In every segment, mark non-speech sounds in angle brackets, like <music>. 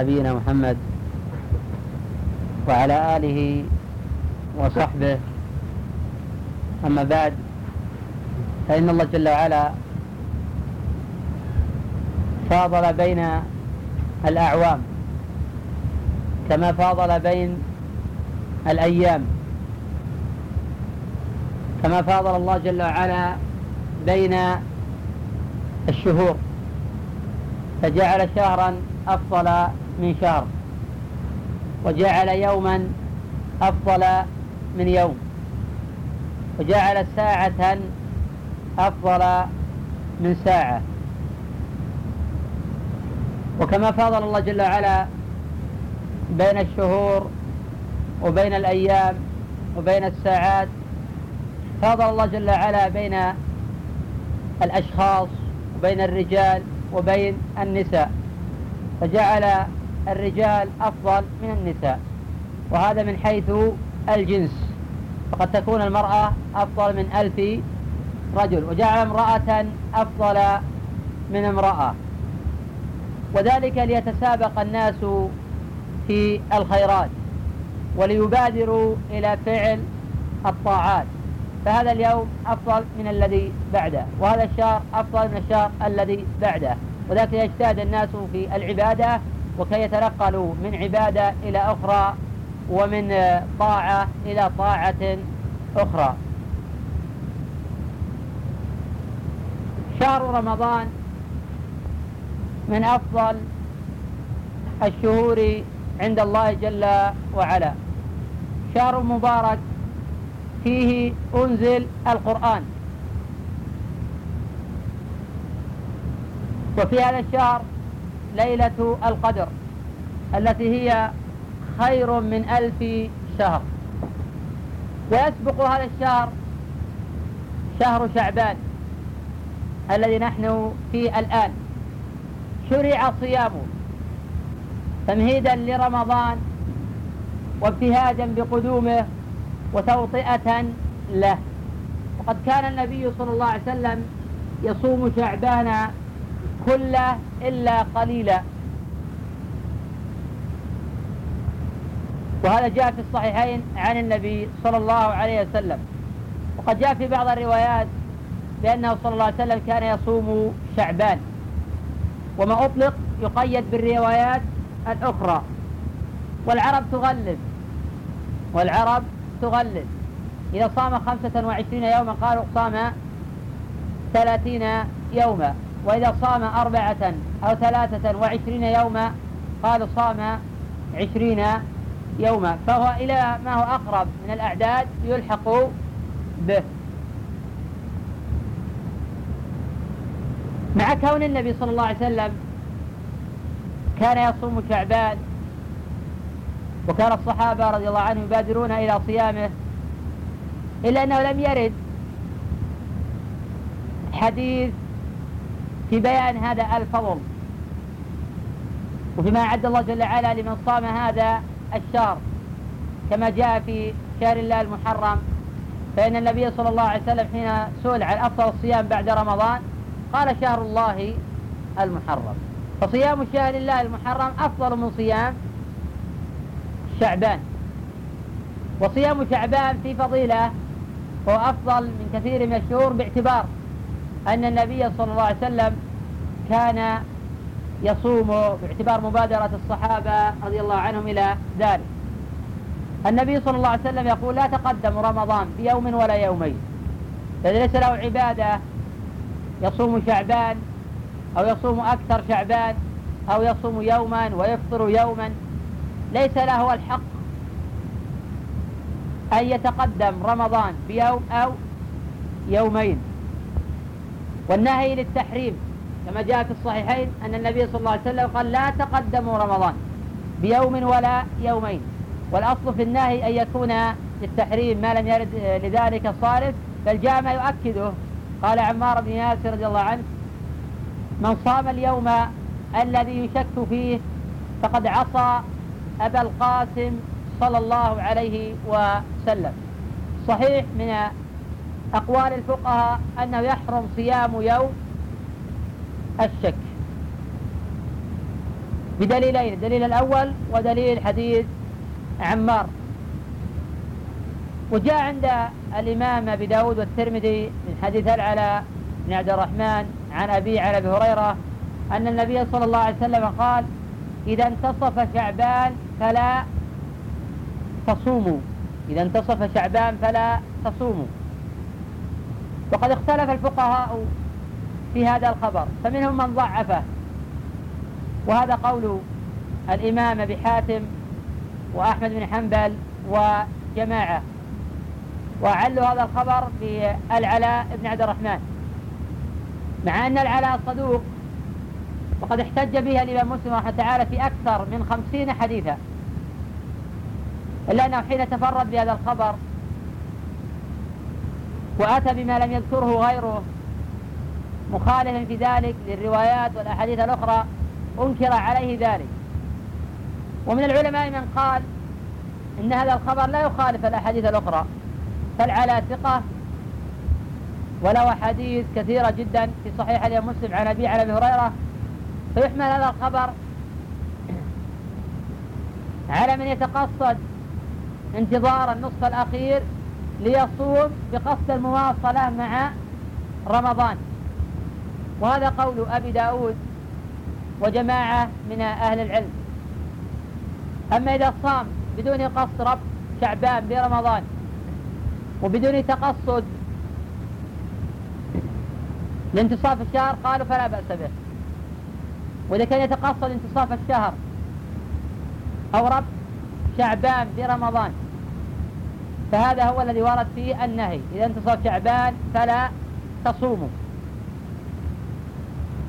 نبينا محمد وعلى آله وصحبه. أما بعد فإن الله جل وعلا فاضل بين الأعوام كما فاضل بين الأيام كما فاضل الله جل وعلا بين الشهور فجعل شهرا أفضل من شهر. وجعل يوما أفضل من يوم. وجعل ساعة أفضل من ساعة. وكما فاضل الله جل وعلا بين الشهور وبين الأيام وبين الساعات. فاضل الله جل وعلا بين الأشخاص وبين الرجال وبين النساء. فجعل الرجال أفضل من النساء وهذا من حيث الجنس. فقد تكون المرأة أفضل من ألف رجل وجعل امرأة أفضل من امرأة. وذلك ليتسابق الناس في الخيرات وليبادروا إلى فعل الطاعات. فهذا اليوم أفضل من الذي بعده وهذا الشهر أفضل من الشهر الذي بعده. وذلك يجتهد الناس في العبادة وكي يتنقلوا من عبادة إلى أخرى ومن طاعة إلى طاعة أخرى. شهر رمضان من أفضل الشهور عند الله جل وعلا. شهر مبارك فيه أنزل القرآن. وفي هذا الشهر ليلة القدر التي هي خير من ألف شهر. ويسبق هذا الشهر شهر شعبان الذي نحن فيه الآن. شرع صيامه تمهيدا لرمضان وابتهاجا بقدومه وتوطئة له. وقد كان النبي صلى الله عليه وسلم يصوم شعبان كله إلا قليلا. وهذا جاء في الصحيحين عن النبي صلى الله عليه وسلم. وقد جاء في بعض الروايات بأنه صلى الله عليه وسلم كان يصوم شعبان. وما أطلق يقيد بالروايات الأخرى. والعرب تغلب. والعرب تغلب. إذا صام خمسة وعشرين يوما قالوا صام ثلاثين يوما. وإذا صام أربعة أو ثلاثة وعشرين يوما قالوا صام عشرين يوما فهو إلى ما هو أقرب من الأعداد يلحق به. مع كون النبي صلى الله عليه وسلم كان يصوم شعبان وكان الصحابة رضي الله عنهم يبادرون إلى صيامه إلا أنه لم يرد حديث في بيان هذا الفضل. وفيما أعد الله جل وعلا لمن صام هذا الشهر كما جاء في شهر الله المحرم فإن النبي صلى الله عليه وسلم حين سئل عن أفضل الصيام بعد رمضان قال شهر الله المحرم. فصيام شهر الله المحرم أفضل من صيام شعبان. وصيام شعبان في فضيلة هو أفضل من كثير من الشهور باعتبار أن النبي صلى الله عليه وسلم كان يصوم باعتبار مبادرة الصحابة رضي الله عنهم إلى ذلك. النبي صلى الله عليه وسلم يقول لا تقدم رمضان بيوم ولا يومين. الذي ليس له عبادة يصوم شعبان أو يصوم أكثر شعبان أو يصوم يوما ويفطر يوما. ليس له الحق أن يتقدم رمضان بيوم أو يومين. والنهي للتحريم كما جاء في الصحيحين أن النبي صلى الله عليه وسلم قال لا تقدموا رمضان بيوم ولا يومين والأصل في النهي أن يكون للتحريم ما لم يرد لذلك صارف بل جاء ما يؤكده. قال عمار بن ياسر رضي الله عنه من صام اليوم الذي يشك فيه فقد عصى أبا القاسم صلى الله عليه وسلم صحيح من أقوال الفقهاء أنه يحرم صيام يوم الشك. بدليلين الدليل الأول ودليل حديث عمار. وجاء عند الإمام أبي داود والترمذي من حديث العلاء بن عبد الرحمن عن أبي عن أبي هريرة أن النبي صلى الله عليه وسلم قال إذا انتصف شعبان فلا تصوموا. إذا انتصف شعبان فلا تصوموا. وقد اختلف الفقهاء في هذا الخبر فمنهم من ضعفه. وهذا قول الإمام أبي حاتم وأحمد بن حنبل وجماعة. وعلوا هذا الخبر بالعلاء بن عبد الرحمن. مع أن العلاء صدوق وقد احتج به الإمام مسلم رحمه تعالى في أكثر من خمسين حديثا. إلا أنه حين تفرد بهذا الخبر وأتى بما لم يذكره غيره. مخالفا في ذلك للروايات والأحاديث الأخرى أنكر عليه ذلك. ومن العلماء من قال إن هذا الخبر لا يخالف الأحاديث الأخرى فالعلى ثقة وله أحاديث كثيرة جدا في صحيح الإمام مسلم عن أبي عن أبي هريرة. فيحمل هذا الخبر على من يتقصد انتظار النصف الأخير ليصوم بقصد المواصلة مع رمضان. وهذا قول أبي داود وجماعة من أهل العلم. أما إذا صام بدون قصد ربط شعبان برمضان وبدون تقصد لانتصاف الشهر قالوا فلا بأس به. وإذا كان يتقصد انتصاف الشهر أو ربط شعبان برمضان فهذا هو الذي ورد فيه النهي. إذا انتصف شعبان فلا تصوموا.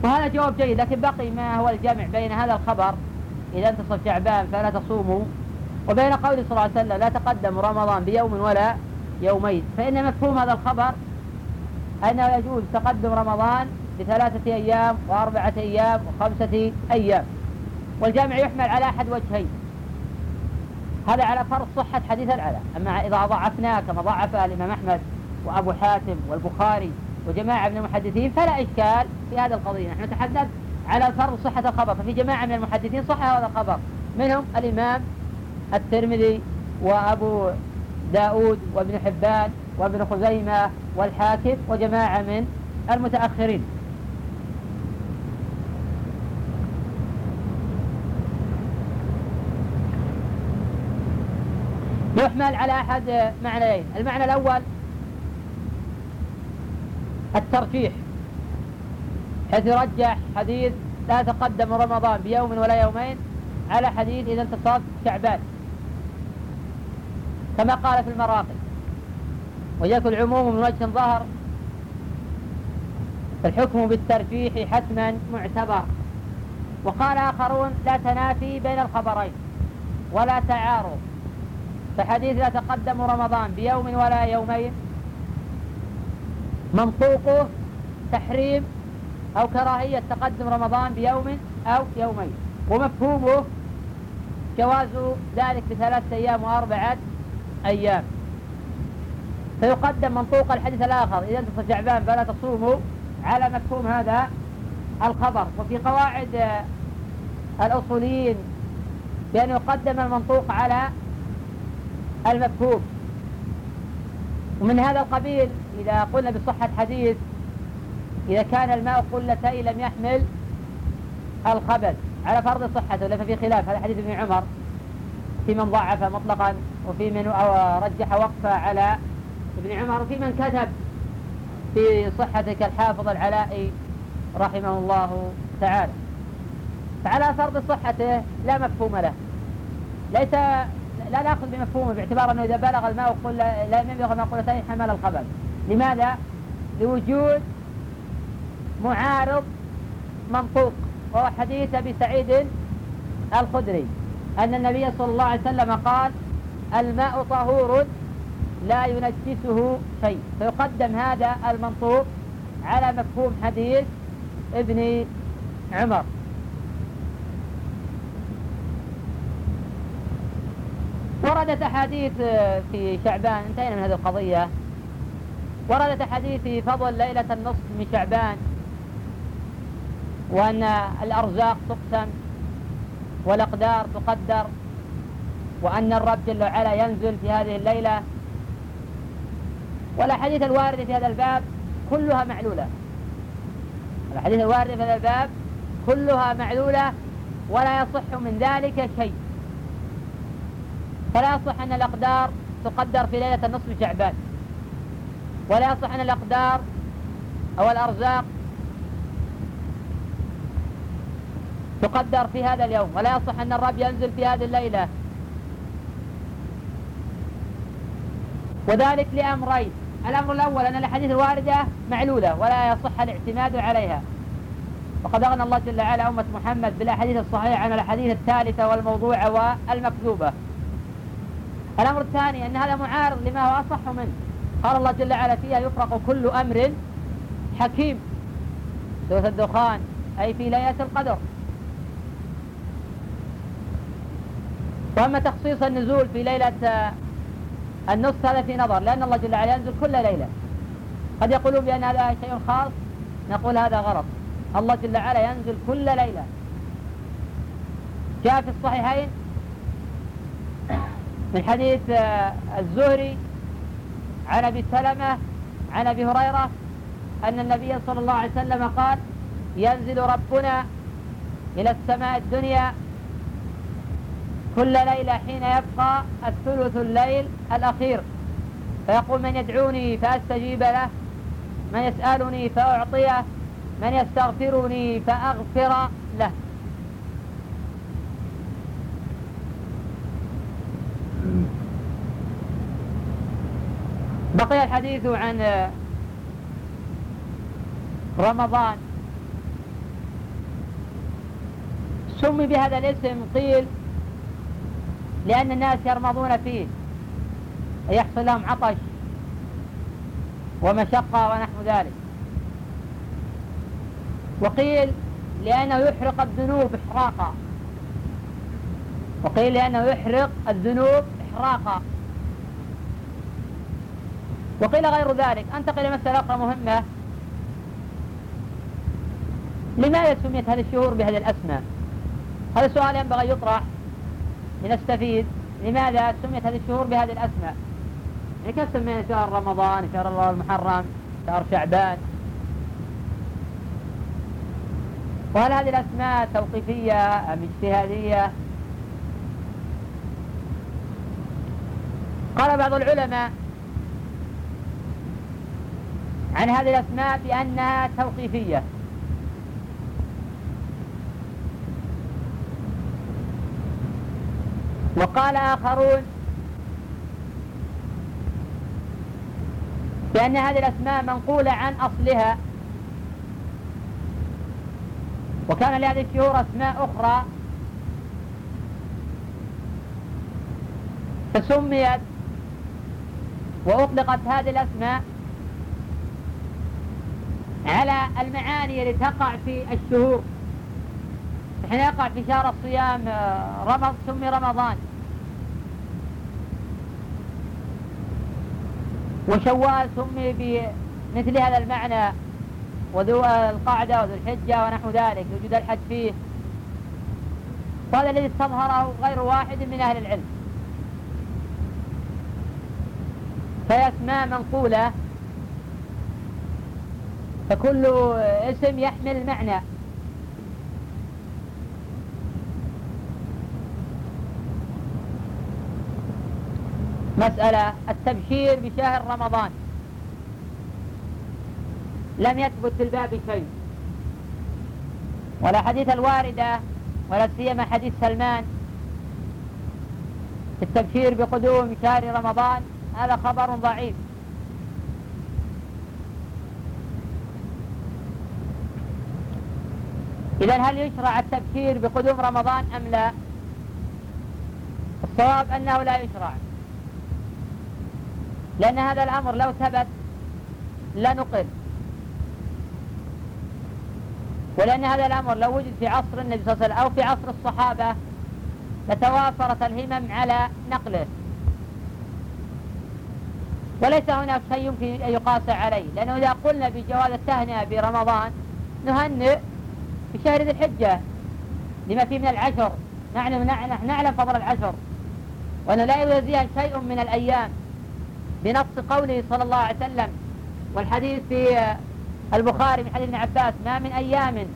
وهذا جواب جيد لكن بقي ما هو الجمع بين هذا الخبر. إذا انتصف شعبان فلا تصوموا. وبين قول صلى الله عليه وسلم لا تقدم رمضان بيوم ولا يومين. فإن مفهوم هذا الخبر أنه يجوز تقدم رمضان بثلاثة أيام وأربعة أيام وخمسة أيام. والجامع يحمل على أحد وجهين. هذا على فرض صحة حديث العلا. أما إذا ضعفناه كما ضعفه الإمام أحمد وأبو حاتم والبخاري وجماعة من المحدثين فلا إشكال في هذه القضية. نحن نتحدث على فرض صحة الخبر. ففي جماعة من المحدثين صح هذا الخبر. منهم الإمام الترمذي وأبو داود وابن حبان وابن خزيمة والحاكم وجماعة من المتأخرين. يحمل على أحد معنيين. المعنى الأول الترجيح حيث يرجح حديث لا تقدم رمضان بيوم ولا يومين على حديث إذا انتصف شعبان. كما قال في المراقب. ويكون العموم من وجه ظهر الحكم بالترجيح حتما معتبر. وقال آخرون لا تنافي بين الخبرين ولا تعارض. فحديث لا تقدم رمضان بيوم ولا يومين. منطوقه تحريم أو كراهية تقدم رمضان بيوم أو يومين. ومفهومه جواز ذلك بثلاثة أيام وأربعة أيام. فيقدم منطوق الحديث الآخر. إذا انتصف شعبان فلا تصوموا على مفهوم هذا الخبر. وفي قواعد الأصوليين بأن يقدم المنطوق على المفهوم ومن هذا القبيل إذا قلنا بصحة حديث إذا كان الماء قلتين لم يحمل الخبث على فرض صحته ولا في خلاف هذا حديث ابن عمر. في من ضعف مطلقا وفي من رجح وقفة على ابن عمر وفي من كتب في صحته كالحافظ العلائي رحمه الله تعالى. فعلى فرض صحته لا مفهوم له. ليس لا نأخذ بمفهومه باعتبار أنه إذا بلغ الماء قل لا يبلغ ما قلتين حمل الخبر لماذا؟ لوجود معارض منطوق وهو حديث أبي سعيد الخدري أن النبي صلى الله عليه وسلم قال الماء طهور لا ينجسه شيء. فيقدم هذا المنطوق على مفهوم حديث ابن عمر. وردت أحاديث في شعبان. انتهينا من هذه القضية. وردت أحاديث في فضل ليلة النصف من شعبان وأن الأرزاق تقسم والأقدار تقدر وأن الرب جل وعلا ينزل في هذه الليلة. والأحاديث الواردة في هذا الباب كلها معلولة. الأحاديث الواردة في هذا الباب كلها معلولة ولا يصح من ذلك شيء. فلا يصح أن الأقدار تقدر في ليلة النصف شعبان. ولا يصح أن الأقدار أو الأرزاق تقدر في هذا اليوم. ولا يصح أن الرب ينزل في هذه الليلة. وذلك لأمرين. الأمر الأول أن الأحاديث الواردة معلولة ولا يصح الاعتماد عليها. وقد أغنى الله جل وعلا أمة محمد بالأحاديث الصحيحة عن الأحاديث الثالثة والموضوعة والمكذوبة. الأمر الثاني أن هذا معارض لما هو أصح منه. قال الله جل وعلا فيها يفرق كل أمر حكيم. سورة الدخان أي في ليلة القدر. وأما تخصيص النزول في ليلة النصف هذا في نظر لأن الله جل وعلا ينزل كل ليلة. قد يقولون بأن هذا شيء خاص نقول هذا غلط الله جل وعلا ينزل كل ليلة. جاء في الصحيحين من حديث الزهري عن أبي سلمة عن أبي هريرة أن النبي صلى الله عليه وسلم قال ينزل ربنا إلى السماء الدنيا كل ليلة حين يبقى الثلث الليل الأخير. فيقول من يدعوني فأستجيب له من يسألني فأعطيه من يستغفرني فأغفر له بقي الحديث عن رمضان. سمي بهذا الاسم قيل لأن الناس يرمضون فيه يحصل لهم عطش ومشقة ونحو ذلك. وقيل لأنه يحرق الذنوب إحراقا. وقيل لأنه يحرق الذنوب إحراقا. وقيل غير ذلك. أنتقل إلى مسألة أخرى مهمة. لماذا سميت هذه الشهور بهذه الأسماء؟ هذا السؤال ينبغي يطرح لنستفيد لماذا سميت هذه الشهور بهذه الأسماء. يعني كيف سمينا شهر رمضان شهر الله المحرم شهر شعبان؟ وهل هذه الأسماء توقيفية أم اجتهادية؟ قال بعض العلماء عن هذه الأسماء بأنها توقيفية. وقال آخرون بأن هذه الأسماء منقولة عن أصلها. وكان لهذه الشهور أسماء أخرى فسميت وأطلقت هذه الأسماء على المعاني التي تقع في الشهور. حين يقع في شهر الصيام آه، رمض سمي رمضان. وشوال سمي بمثل هذا المعنى وذو القعدة وذو الحجة ونحو ذلك وجود الحج فيه. وهذا الذي استظهره غير واحد من أهل العلم. فهي أسماء منقولة فكل اسم يحمل معنى. مسألة التبشير بشهر رمضان. لم يثبت في الباب شيء. ولا حديث الواردة ولا سيما حديث سلمان. التبشير بقدوم شهر رمضان هذا خبر ضعيف. إذا هل يشرع التبشير بقدوم رمضان أم لا؟ الصواب أنه لا يشرع. لأن هذا الأمر لو ثبت لنقل. ولأن هذا الأمر لو وجد في عصر النبي صلى الله عليه وسلم أو في عصر الصحابة لتوافرت الهمم على نقله. وليس هناك شيء يمكن أن يقاس عليه. لأنه إذا قلنا بجواز التهنئة برمضان نهنئ في شهر ذي الحجة لما فيه من العشر. نعلم نعلم فضل العشر. وأنه لا يوازيها شيء من الأيام بنص قوله صلى الله عليه وسلم. والحديث في البخاري من حديث ابن عباس ما من أيام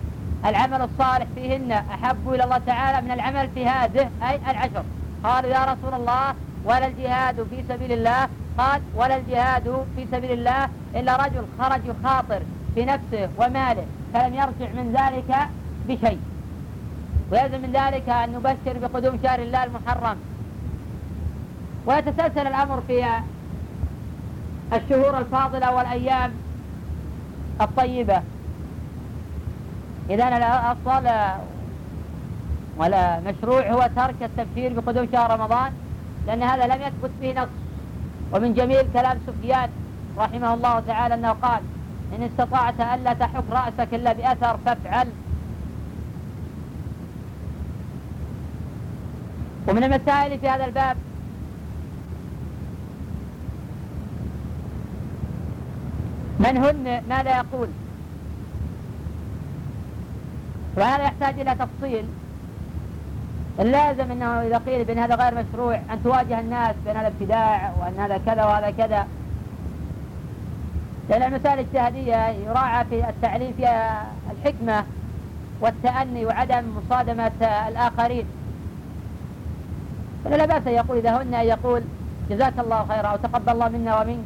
العمل الصالح فيهن أحب إلى الله تعالى من العمل في هذه أي العشر. قالوا يا رسول الله ولا الجهاد في سبيل الله. قال ولا الجهاد في سبيل الله إلا رجل خرج يخاطر بنفسه وماله. فلم يرجع من ذلك بشيء. ويلزم من ذلك أن نبشر بقدوم شهر الله المحرم. ويتسلسل الأمر في الشهور الفاضلة والأيام الطيبة. إذا الأفضل ولا مشروع هو ترك التبشير بقدوم شهر رمضان لأن هذا لم يثبت به نص. ومن جميل كلام سفيان رحمه الله تعالى أنه قال إن استطعت ألا تحك رأسك إلا بأثر فافعل. ومن المسائل في هذا الباب من هن؟ ماذا يقول. وهذا يحتاج إلى تفصيل. اللازم أنه إذا قيل بأن هذا غير مشروع أن تواجه الناس بأن هذا ابتداع وأن هذا كذا وهذا كذا. لأن المسائل الاجتهادية يراعى في التعليم فيها الحكمة والتأني وعدم مصادمة الآخرين. فلا بأس يقول إذا هن أن يقول جزاك الله خيرا أو تقبل الله منا ومنك.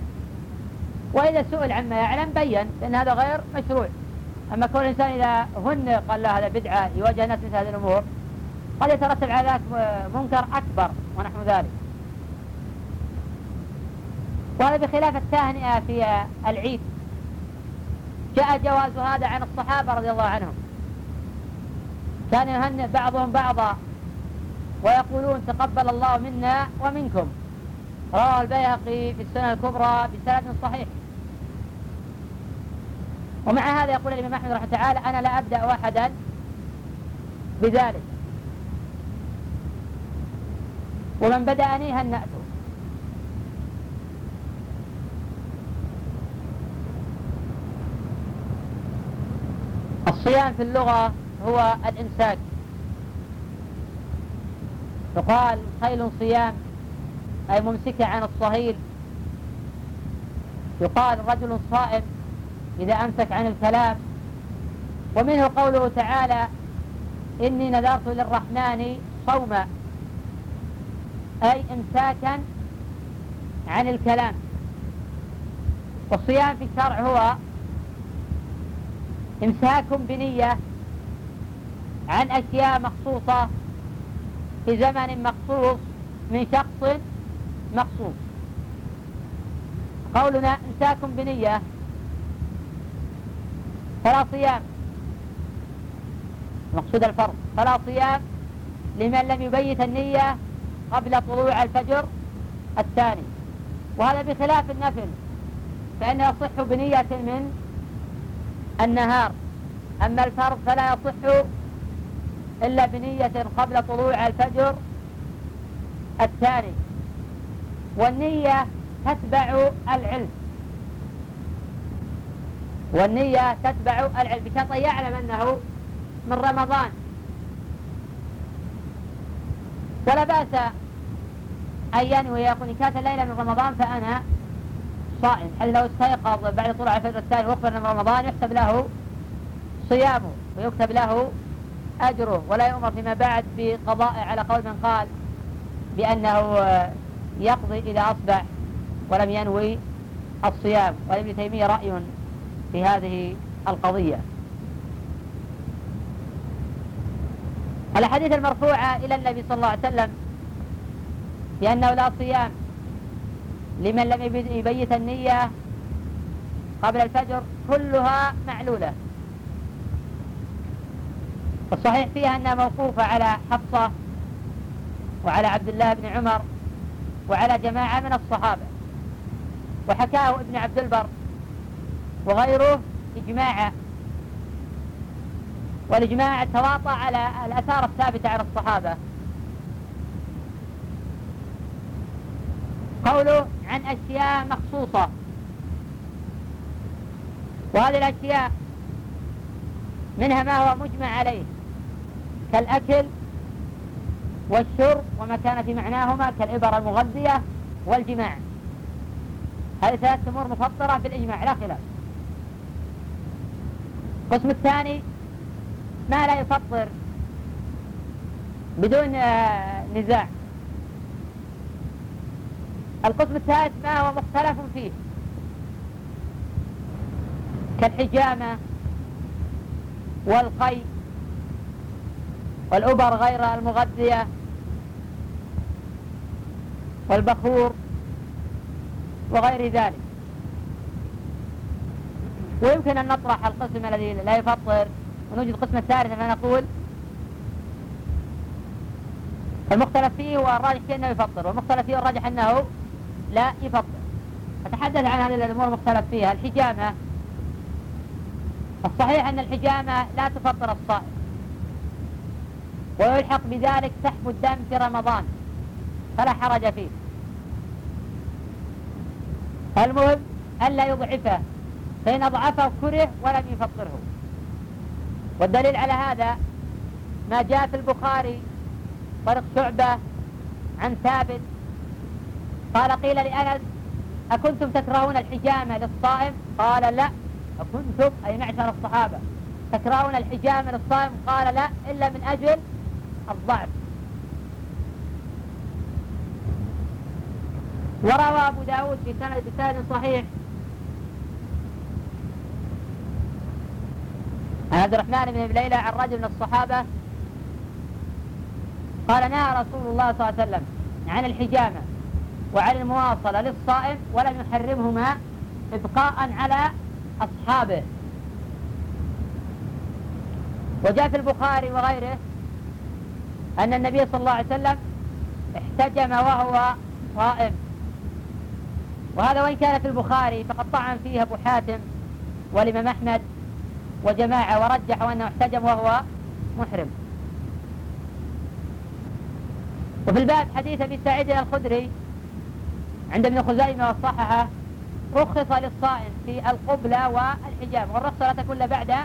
وإذا سئل عما يعلم بين لأن هذا غير مشروع. أما كل إنسان إذا هن قال له هذا بدعة يواجه الناس مثل هذه الأمور قد يترتب على ذلك منكر أكبر ونحو ذلك. وهذا بخلاف التهنئة في العيد. جاء جواز هذا عن الصحابة رضي الله عنهم. كان يهنئ بعضهم بعضا ويقولون تقبل الله منا ومنكم. رواه البيهقي في السنة الكبرى بسند صحيح. ومع هذا يقول الإمام أحمد رحمه تعالى أنا لا أبدأ أحدا بذلك. ومن بدأني هنأته. الصيام في اللغة هو الإمساك. يقال خيل صيام أي ممسكة عن الصهيل. يقال رجل صائم إذا أمسك عن الكلام. ومنه قوله تعالى إني نذرت للرحمن صوما أي إمساكا عن الكلام. والصيام في الشرع هو إمساك بنية عن أشياء مخصوصة في زمن مخصوص من شخص مخصوص. قولنا إمساك بنية. فلا صيام مقصود الفرض. فلا صيام لمن لم يبيت النية قبل طلوع الفجر الثاني. وهذا بخلاف النفل فإنه يصح بنية من النهار. أما الفرض فلا يصح إلا بنية قبل طلوع الفجر الثاني والنية تتبع العلم. والنية تتبع العلم بشرط يعلم أنه من رمضان. ولا بأس أن ينوي يقول إن كانت الليلة من رمضان فأنا صائم. حتى لو استيقظ بعد طلوع الفجر الثاني وأخبر من رمضان يحسب له صيامه ويكتب له أجره ولا يؤمر فيما بعد بقضاء على قول من قال بأنه يقضي إذا أصبح ولم ينوي الصيام. ولابن تيمية رأي في هذه القضية. الأحاديث المرفوعة إلى النبي صلى الله عليه وسلم بأنه لا صيام لمن لم يبيت النية قبل الفجر كلها معلولة. والصحيح فيها أنها موقوفة على حفصة وعلى عبد الله بن عمر وعلى جماعة من الصحابة. وحكاه ابن عبد البر وغيره إجماعا. والإجماع تواطى على الأثار الثابتة عن الصحابة. قوله عن أشياء مخصوصة. وهذه الأشياء منها ما هو مجمع عليه كالأكل والشرب وما كان في معناهما كالإبر المغذية والجماع. هذه ثلاث أمور مفطرة بالإجماع لا خلاف. القسم الثاني ما لا يفطر بدون آه، نزاع. القسم الثالث ما هو مختلف فيه؟ كالحجامة والقي والأبر غير المغذية والبخور وغير ذلك. ويمكن أن نطرح القسم الذي لا يفطر ونوجد القسم الثالث فنقول المختلف فيه والراجح فيه أنه يفطر والمختلف فيه والراجح أنه لا يفطر أتحدث عن هذه الأمور المختلف فيها. الحجامة. الصحيح أن الحجامة لا تفطر الصائم. ويلحق بذلك سحب الدم في رمضان. فلا حرج فيه. المهم ألا يضعفه فإن أضعفه كره ولم يفطره. والدليل على هذا ما جاء في البخاري طريق شعبة عن ثابت قال قيل لأنس أكنتم تكرهون الحجامة للصائم؟ قال لا. أكنتم أي معشر الصحابة تكرهون الحجامة للصائم؟ قال لا إلا من أجل الضعف. وروى أبو داود في سند بسند صحيح. عن عبد الرحمن بن أبي ليلى عن رجل من الصحابة قال نهى رسول الله صلى الله عليه وسلم عن الحجامة. وعن المواصلة للصائم ولم يحرمهما إبقاء على أصحابه. وجاء في البخاري وغيره أن النبي صلى الله عليه وسلم احتجم وهو صائم. وهذا وإن كان في البخاري فقد طعن فيه أبو حاتم والإمام أحمد وجماعة ورجحوا أنه احتجم وهو محرم. وفي الباب حديث أبي سعيد الخدري عند ابن خزيمة والصححة رخص للصائم في القبلة والحجامة والرخصة لا تكون بعد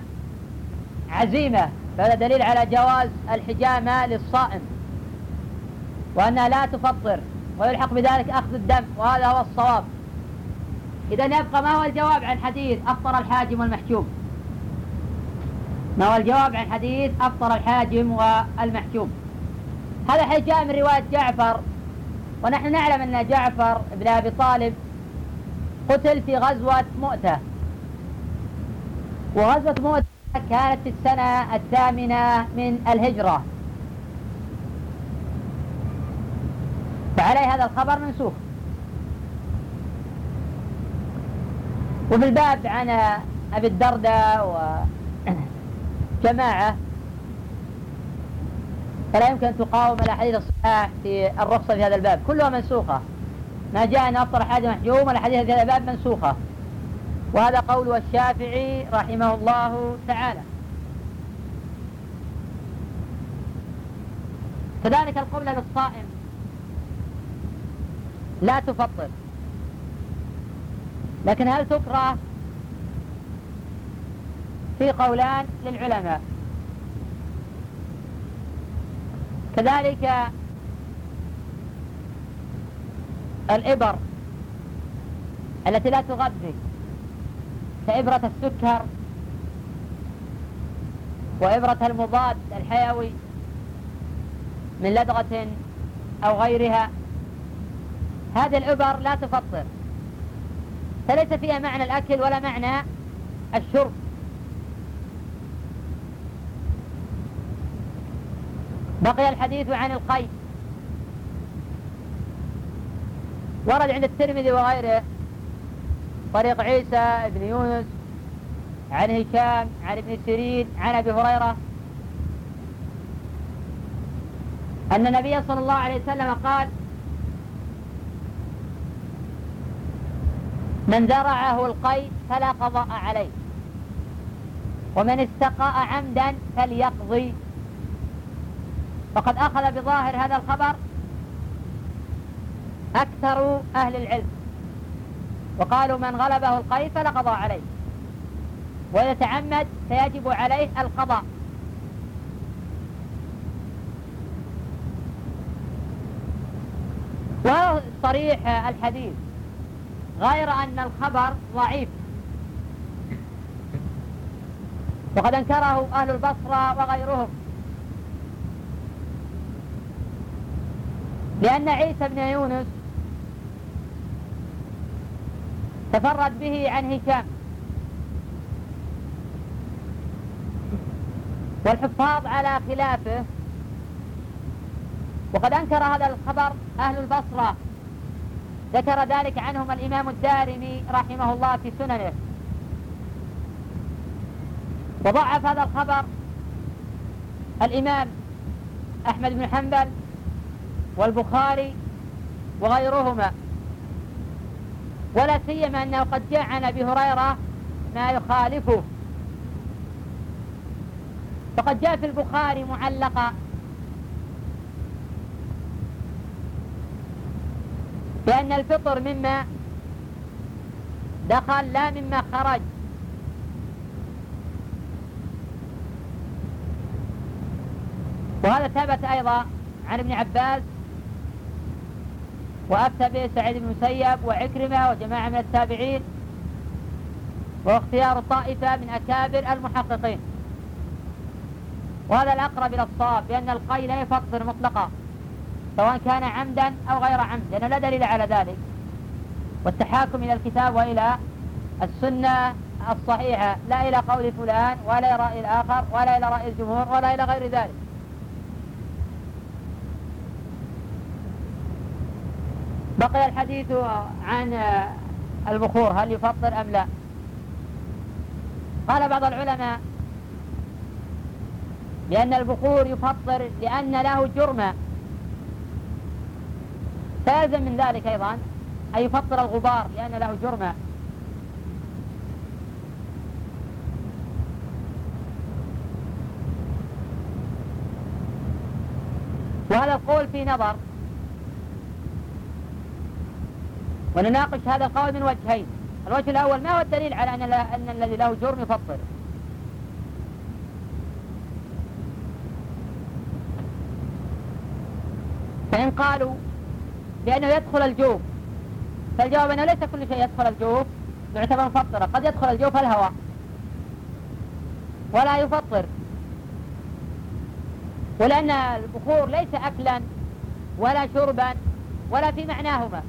عزيمة فهذا دليل على جواز الحجامة للصائم وأنها لا تفطر ويلحق بذلك أخذ الدم وهذا هو الصواب. إذا يبقى ما هو الجواب عن حديث أفطر الحاجم والمحجوم؟ ما هو الجواب عن حديث أفطر الحاجم والمحجوم؟ هذا حديث جاء من رواية جعفر ونحن نعلم أن جعفر بن أبي طالب قتل في غزوة مؤتة. وغزوة مؤتة كانت في السنة الثامنة من الهجرة. فعليه هذا الخبر منسوخ. وفي الباب عن أبي الدرداء وجماعة <coughs> فلا يمكن أن تقاوم الأحاديث الصحاح في الرخصة في هذا الباب كلها منسوخة. ما جاء أن أفطر حاجة محجوم الأحاديث في هذا الباب منسوخة. وهذا قول الشافعي رحمه الله تعالى. كذلك القبلة للصائم. لا تفطر لكن هل تكره في قولان للعلماء؟ كذلك الإبر التي لا تغذي كإبرة السكر وإبرة المضاد الحيوي من لدغة أو غيرها. هذه الإبر لا تفطر فليس فيها معنى الأكل ولا معنى الشرب. بقي الحديث عن القيد. ورد عند الترمذي وغيره طريق عيسى بن يونس عن هشام عن ابن سيرين عن أبي هريرة أن النبي صلى الله عليه وسلم قال من ذرعه القيد فلا قضاء عليه ومن استقاء عمدا فليقضي فقد أخذ بظاهر هذا الخبر أكثر أهل العلم. وقالوا من غلبه القيد فلا قضاء عليه. وإذا تعمد فيجب عليه القضاء. صريح الحديث غير أن الخبر ضعيف. وقد أنكره أهل البصرة وغيرهم. لأن عيسى بن يونس تفرد به عن هشام. والحفاظ على خلافه. وقد أنكر هذا الخبر أهل البصرة. ذكر ذلك عنهم الإمام الدارمي رحمه الله في سننه. وضعف هذا الخبر الإمام أحمد بن حنبل والبخاري وغيرهما. ولا سيما أنه قد جاء عن أبي هريرة ما يخالفه. فقد جاء في البخاري معلقا بأن الفطر مما دخل لا مما خرج. وهذا ثبت أيضا عن ابن عباس وأفتى به سعيد بن المسيب وعكرمة وجماعة من التابعين واختيار طائفة من أكابر المحققين. وهذا الأقرب إلى الصواب لأن القي لا يفطر مطلقا سواء كان عمدا أو غير عمد لأنه لا دليل على ذلك. والتحاكم إلى الكتاب وإلى السنة الصحيحة لا إلى قول فلان ولا إلى رأي الآخر ولا إلى رأي الجمهور ولا إلى غير ذلك. بقي الحديث عن البخور هل يفطر أم لا؟ قال بعض العلماء لأن البخور يفطر لأن له جرما فيلزم من ذلك أيضا أن يفطر الغبار لأن له جرما وهذا القول في نظر ونناقش هذا القول من وجهين. الوجه الأول ما هو الدليل على أن, أن الذي له جرم يفطر؟ فإن قالوا بأنه يدخل الجوف فالجواب أنه ليس كل شيء يدخل الجوف. يعتبر مفطرا قد يدخل الجوف الهواء. ولا يفطر. ولأن البخور ليس أكلا ولا شربا ولا في معناهما.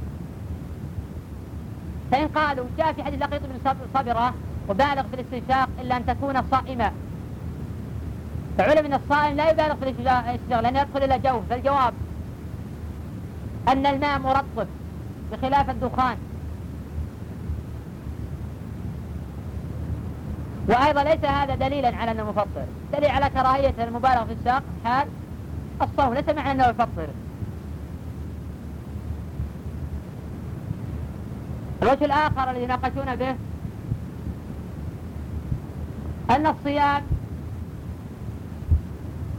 فإن قالوا جاء في حديث لقيط بن صبرة وبالغ في الاستنشاق إلا أن تكون صائما فعلم أن الصائم لا يبالغ في الاستنشاق لأنه يدخل إلى جوف. فالجواب أن الماء مرطب بخلاف الدخان. وأيضا ليس هذا دليلا على أنه مفطر. دليل على كراهية المبالغة في الساق. حال الصوم ليس معنى أنه يفطر. الوجه الآخر الذي يناقشون به؟ أن الصيام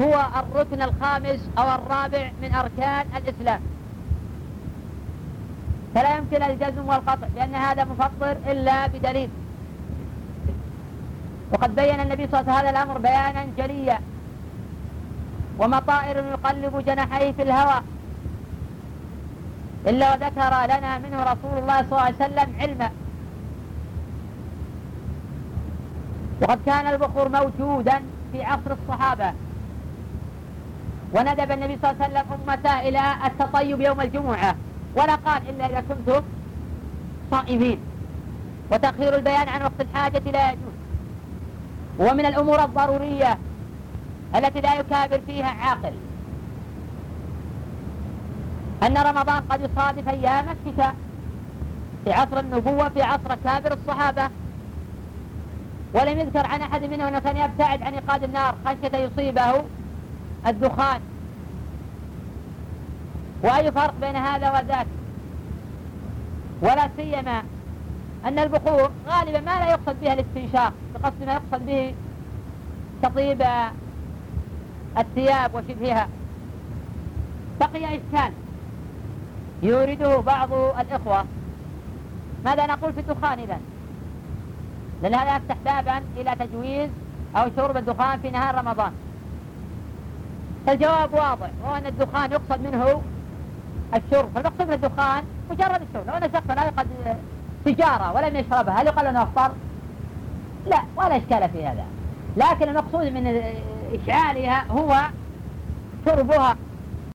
هو الركن الخامس أو الرابع من أركان الإسلام. فلا يمكن الجزم والقطع لأن هذا مفطر إلا بدليل. وقد بين النبي صلى الله عليه وسلم هذا الأمر بيانا جليا وما طائر يقلب جناحيه في الهواء. إلا وذكر لنا منه رسول الله صلى الله عليه وسلم علما. وقد كان البخور موجودا في عصر الصحابة. وندب النبي صلى الله عليه وسلم أمته إلى التطيب يوم الجمعة ولا قال إلا إذا كنتم صائمين. وتأخير البيان عن وقت الحاجة لا يجوز. ومن الأمور الضرورية التي لا يكابر فيها عاقل. أن رمضان قد يصادف أيام الشتاء في عصر النبوة في عصر كابر الصحابة. ولم يذكر عن أحد منهم أنه كان يبتعد عن إيقاد النار خشية يصيبه الدخان. وأي فرق بين هذا وذاك؟ ولا سيما أن البخور غالبا ما لا يقصد بها الاستنشاق بقصد ما يقصد به تطيب الثياب وشبهها. بقي إشكال. يورده بعض الإخوة. ماذا نقول في الدخان إذا لأن هذا يفتح بابا إلى تجويز أو شرب الدخان في نهار رمضان. الجواب واضح وهو أن الدخان يقصد منه الشرب. فالمقصود من الدخان مجرد الشرب. لو أن شخصا قد سيجارة ولم يشربها هل يقال أنه أفطر؟ لا ولا إشكال في هذا. لكن المقصود من إشعالها هو شربها